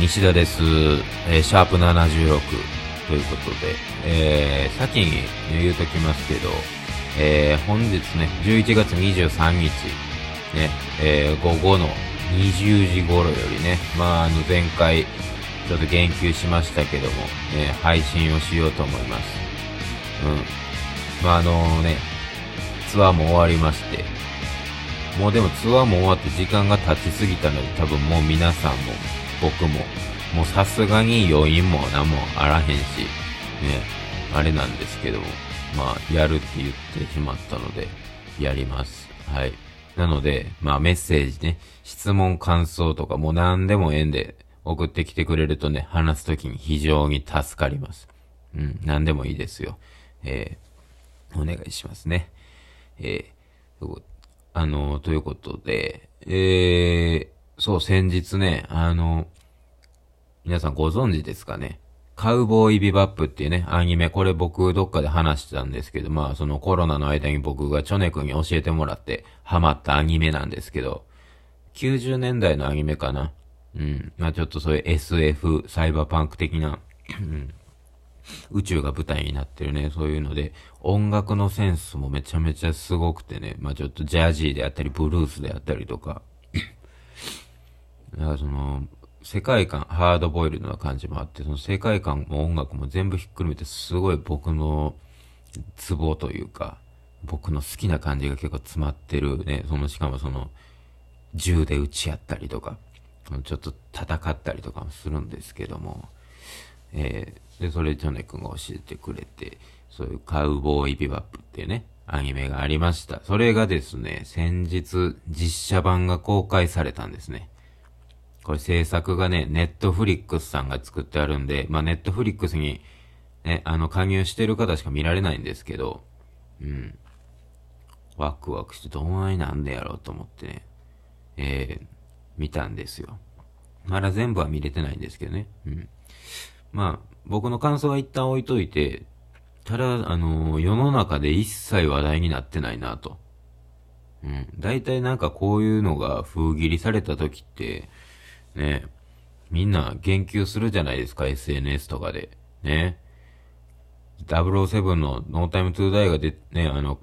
石田です。えーシャープ76ということで、えー、先に言うときますけど、えー、本日ね、11月23日、ね、えー、午後の20時頃よりね、まあ、あの、前回、ちょっと言及しましたけども、ね、配信をしようと思います。うん。まあ、あのね、ツアーも終わりまして、もうでもツアーも終わって時間が経ちすぎたので多分もう皆さんも僕ももうさすがに余韻も何もあらへんし、ね、あれなんですけど、まあやるって言ってしまったのでやります。はい。なので、まあメッセージね、質問感想とかもう何でもええんで送ってきてくれるとね、話すときに非常に助かります。うん、何でもいいですよ。えー、お願いしますね。えー、あの、ということで、えー、そう、先日ね、あの、皆さんご存知ですかね？カウボーイビバップっていうね、アニメ、これ僕どっかで話してたんですけど、まあそのコロナの間に僕がチョネ君に教えてもらってハマったアニメなんですけど、90年代のアニメかな？うん。まあちょっとそういう SF、サイバーパンク的な、うん宇宙が舞台になってるね、そういうので、音楽のセンスもめちゃめちゃすごくてね、まあちょっとジャージーであったり、ブルースであったりとか、だからその、世界観、ハードボイルドな感じもあって、その世界観も音楽も全部ひっくるめて、すごい僕のツボというか、僕の好きな感じが結構詰まってるね、そのしかもその、銃で撃ち合ったりとか、ちょっと戦ったりとかもするんですけども、えー、で、それ、ジョネ君が教えてくれて、そういうカウボーイビバップっていうね、アニメがありました。それがですね、先日、実写版が公開されたんですね。これ制作がね、ネットフリックスさんが作ってあるんで、まあネットフリックスに、ね、あの、加入してる方しか見られないんですけど、うん。ワクワクしてどんないなんでやろうと思ってね、えー、見たんですよ。まだ全部は見れてないんですけどね。うん。まあ、僕の感想は一旦置いといて、ただ、あのー世の中で一切話題になってないなと。うん。大体なんかこういうのが封切りされた時って、ね、みんな言及するじゃないですか、SNS とかで。ね。007のノータイムトゥーダイがで、ね、あの、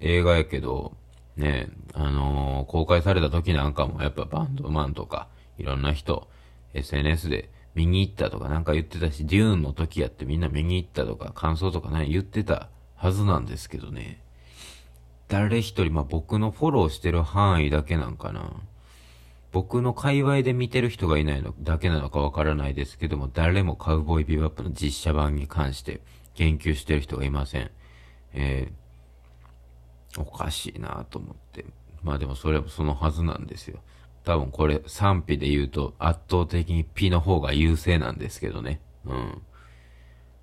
映画やけど、ね、あのー公開された時なんかもやっぱバンドマンとか、いろんな人、SNS で見に行ったとかなんか言ってたし、デューンの時やってみんな見に行ったとか、感想とかね、言ってたはずなんですけどね。誰一人、まあ、僕のフォローしてる範囲だけなんかな。僕の界隈で見てる人がいないのだけなのかわからないですけども、誰もカウボーイビバップの実写版に関して言及してる人がいません。えー、おかしいなと思って。まあでもそれもそのはずなんですよ。多分これ賛否で言うと圧倒的に P の方が優勢なんですけどね。うん。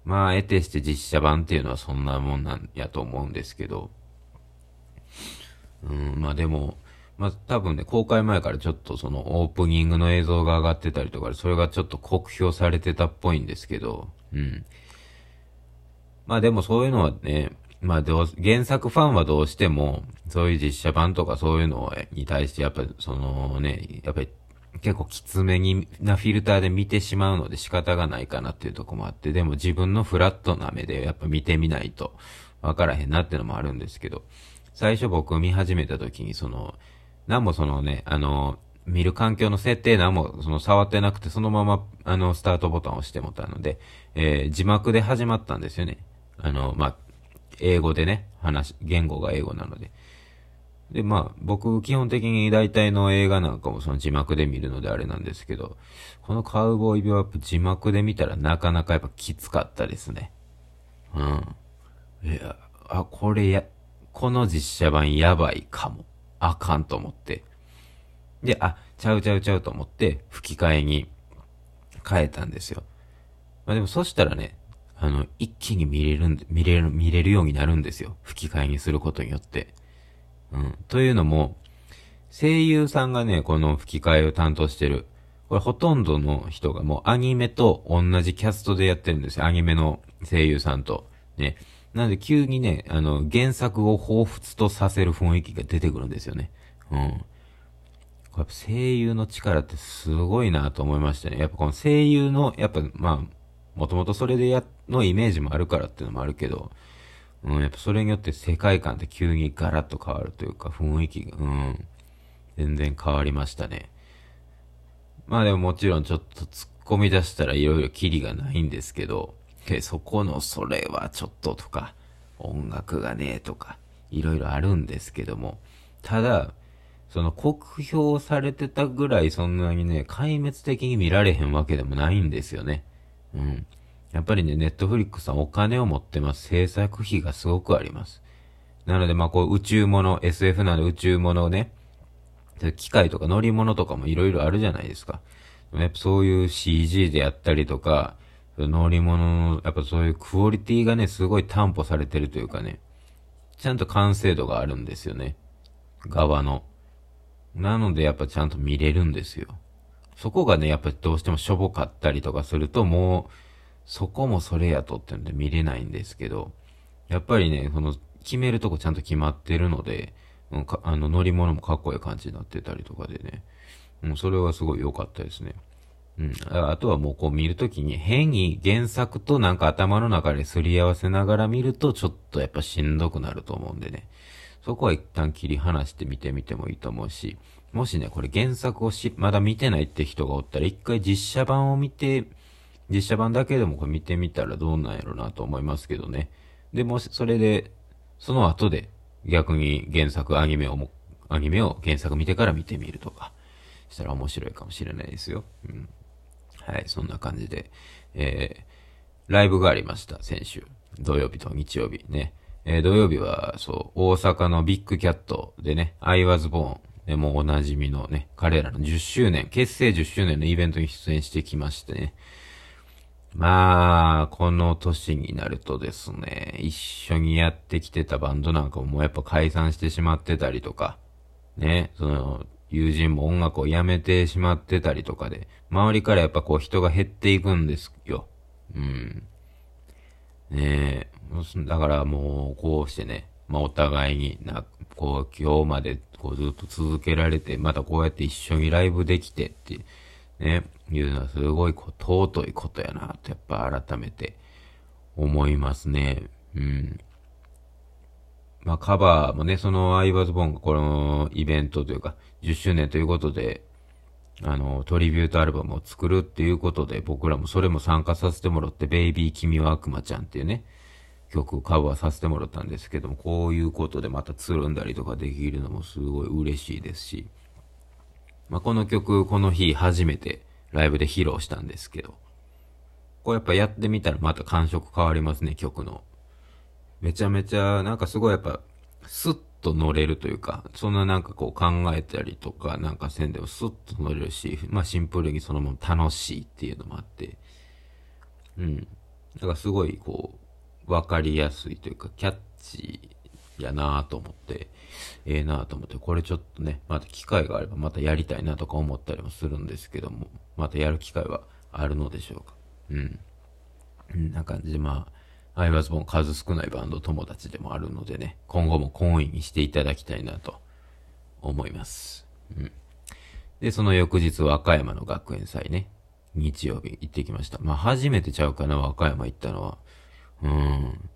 まあ、得てして実写版っていうのはそんなもんなんやと思うんですけど。うん、まあでも、まあ多分ね、公開前からちょっとそのオープニングの映像が上がってたりとかで、それがちょっと酷評されてたっぽいんですけど、うん。まあでもそういうのはね、まあどう、原作ファンはどうしても、そういう実写版とかそういうのに対してやっぱりそのね、やっぱり結構きつめになフィルターで見てしまうので仕方がないかなっていうとこもあって、でも自分のフラットな目でやっぱ見てみないとわからへんなってのもあるんですけど、最初僕見始めた時にその、なんもそのね、あの、見る環境の設定なんもその触ってなくてそのままあのスタートボタンを押してもたので、えー字幕で始まったんですよね。あの、まあ、英語でね、話、言語が英語なので。で、まあ、僕、基本的に大体の映画なんかもその字幕で見るのであれなんですけど、このカウボーイビバップ字幕で見たらなかなかやっぱきつかったですね。うん。いや、あ、これや、この実写版やばいかも。あかんと思って。で、あ、ちゃうちゃうちゃうと思って、吹き替えに変えたんですよ。まあでもそしたらね、あの、一気に見れる、見れる、見れるようになるんですよ。吹き替えにすることによって。うん。というのも、声優さんがね、この吹き替えを担当してる。これほとんどの人がもうアニメと同じキャストでやってるんですよ。アニメの声優さんと。ね。なので急にね、あの、原作を彷彿とさせる雰囲気が出てくるんですよね。うん。やっぱ声優の力ってすごいなと思いましたね。やっぱこの声優の、やっぱまあ、もともとそれでや、のイメージもあるからっていうのもあるけど、うん、やっぱそれによって世界観って急にガラッと変わるというか、雰囲気が、うん、全然変わりましたね。まあでももちろんちょっと突っ込み出したらいろいろキリがないんですけど、そこのそれはちょっととか、音楽がねえとか、いろいろあるんですけども、ただ、その酷評されてたぐらいそんなにね、壊滅的に見られへんわけでもないんですよね。うん。やっぱりね、ネットフリックスはお金を持ってます。制作費がすごくあります。なので、まあ、こう、宇宙物、SF なの宇宙物をね、機械とか乗り物とかもいろいろあるじゃないですか。やっぱそういう CG でやったりとか、乗り物の、やっぱそういうクオリティがね、すごい担保されてるというかね、ちゃんと完成度があるんですよね。側の。なのでやっぱちゃんと見れるんですよ。そこがね、やっぱどうしてもしょぼかったりとかすると、もう、そこもそれやとってんで見れないんですけど、やっぱりね、その、決めるとこちゃんと決まってるので、うん、あの乗り物もかっこいい感じになってたりとかでね、うん、それはすごい良かったですね。うん。あとはもうこう見るときに変に原作となんか頭の中ですり合わせながら見るとちょっとやっぱしんどくなると思うんでね。そこは一旦切り離して見てみてもいいと思うし、もしね、これ原作をし、まだ見てないって人がおったら一回実写版を見て、実写版だけでもこれ見てみたらどうなんやろなと思いますけどね。で、もし、それで、その後で逆に原作、アニメをも、アニメを原作見てから見てみるとか、したら面白いかもしれないですよ。うん。はい、そんな感じで、えー、ライブがありました、先週。土曜日と日曜日ね。えー、土曜日は、そう、大阪のビッグキャットでね、I was born でもおなじみのね、彼らの10周年、結成10周年のイベントに出演してきましてね。まあ、この年になるとですね、一緒にやってきてたバンドなんかももうやっぱ解散してしまってたりとか、ね、その、友人も音楽をやめてしまってたりとかで、周りからやっぱこう人が減っていくんですよ。うん。ねえ、だからもうこうしてね、まあお互いにな、こう今日までこうずっと続けられて、またこうやって一緒にライブできてって、ね、いうのはすごいこう尊いことやなとやっぱ改めて思いますね。うん。まあカバーもね、そのアイバズボンがこのイベントというか10周年ということで、あの、トリビュートアルバムを作るっていうことで僕らもそれも参加させてもらって、ベイビー君は悪魔ちゃんっていうね、曲カバーさせてもらったんですけども、こういうことでまたつるんだりとかできるのもすごい嬉しいですし、まあ、この曲、この日初めてライブで披露したんですけど、こうやっぱやってみたらまた感触変わりますね、曲の。めちゃめちゃ、なんかすごいやっぱ、スッと乗れるというか、そんななんかこう考えたりとか、なんかせんでもスッと乗れるし、まあシンプルにそのまま楽しいっていうのもあって、うん。だからすごいこう、わかりやすいというか、キャッチやなぁと思って、ええー、なぁと思って、これちょっとね、また機会があればまたやりたいなとか思ったりもするんですけども、またやる機会はあるのでしょうか。うん。んな感じで、まあ、アイワズボン数少ないバンド友達でもあるのでね、今後も懇意にしていただきたいなと思います。うん。で、その翌日、和歌山の学園祭ね、日曜日行ってきました。まあ、初めてちゃうかな、和歌山行ったのは。うん。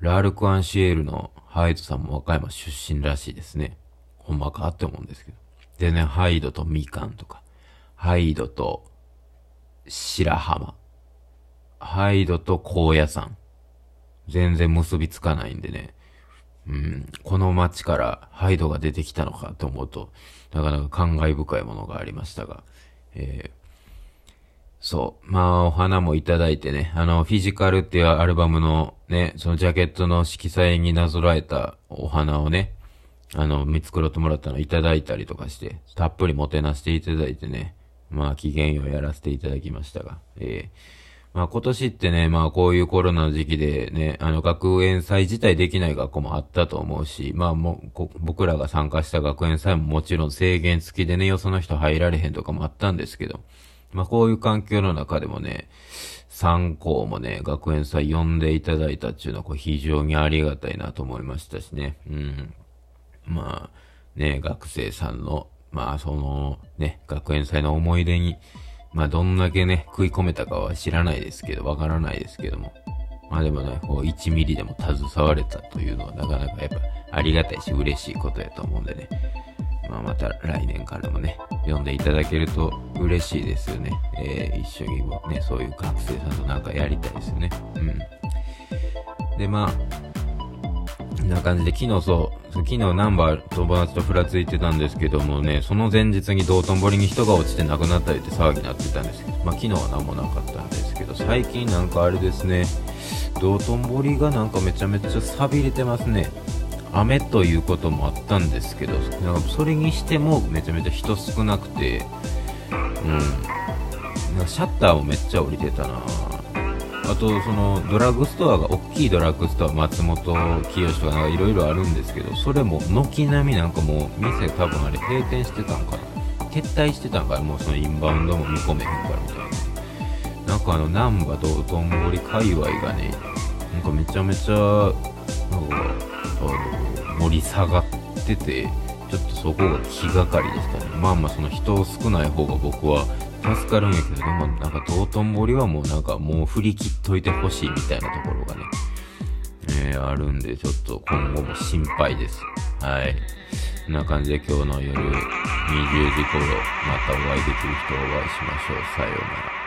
ラールク・アンシエールのハイドさんも和歌山出身らしいですね。ほんまかって思うんですけど。でね、ハイドとみかんとか、ハイドと白浜、ハイドと高野山。全然結びつかないんでね。うん、この街からハイドが出てきたのかと思うと、なかなか感慨深いものがありましたが、えそう。まあ、お花もいただいてね、あの、フィジカルっていうアルバムのね、そのジャケットの色彩になぞらえたお花をね、あの、見繕ってもらったのをいただいたりとかして、たっぷりもてなしていただいてね、まあ、期限をやらせていただきましたが、えー、まあ今年ってね、まあこういうコロナの時期でね、あの学園祭自体できない学校もあったと思うし、まあもう、僕らが参加した学園祭ももちろん制限付きでね、よその人入られへんとかもあったんですけど、まあこういう環境の中でもね、参考もね、学園祭呼んでいただいたっていうのはこう非常にありがたいなと思いましたしね。うん。まあ、ね、学生さんのまあそのね、学園祭の思い出に、まあどんだけね、食い込めたかは知らないですけど、わからないですけども。まあでもね、こう1ミリでも携われたというのはなかなかやっぱありがたいし嬉しいことやと思うんでね。まあまた来年からもね、読んでいただけると嬉しいですよね。えー、一緒にもね、そういう学生さんとなんかやりたいですよね。うん。で、まあ、こんな感じで、昨日そ、昨日ナンバー友達とふらついてたんですけどもね、その前日に道頓堀に人が落ちて亡くなったりって騒ぎになってたんですけど、まあ昨日は何もなかったんですけど、最近なんかあれですね、道頓堀がなんかめちゃめちゃ錆びれてますね。雨ということもあったんですけど、なんかそれにしてもめちゃめちゃ人少なくて、うん。なんかシャッターもめっちゃ降りてたなあと、その、ドラッグストアが、大きいドラッグストア、松本清とかいろいろあるんですけど、それも軒並みなんかもう、店多分あれ閉店してたんかな。撤退してたんかな、もうそのインバウンドも見込めへんからみたいな。なんかあの、難波道頓堀界隈がね、なんかめちゃめちゃ、なんか、あの、盛り下がってて、ちょっとそこが気がかりでしたね。まあまあその人少ない方が僕は助かるんやけど、でもなんか道頓堀はもうなんかもう振り切っといてほしいみたいなところがね、えー、あるんで、ちょっと今後も心配です。はい。こんな感じで今日の夜20時頃、またお会いできる人をお会いしましょう。さようなら。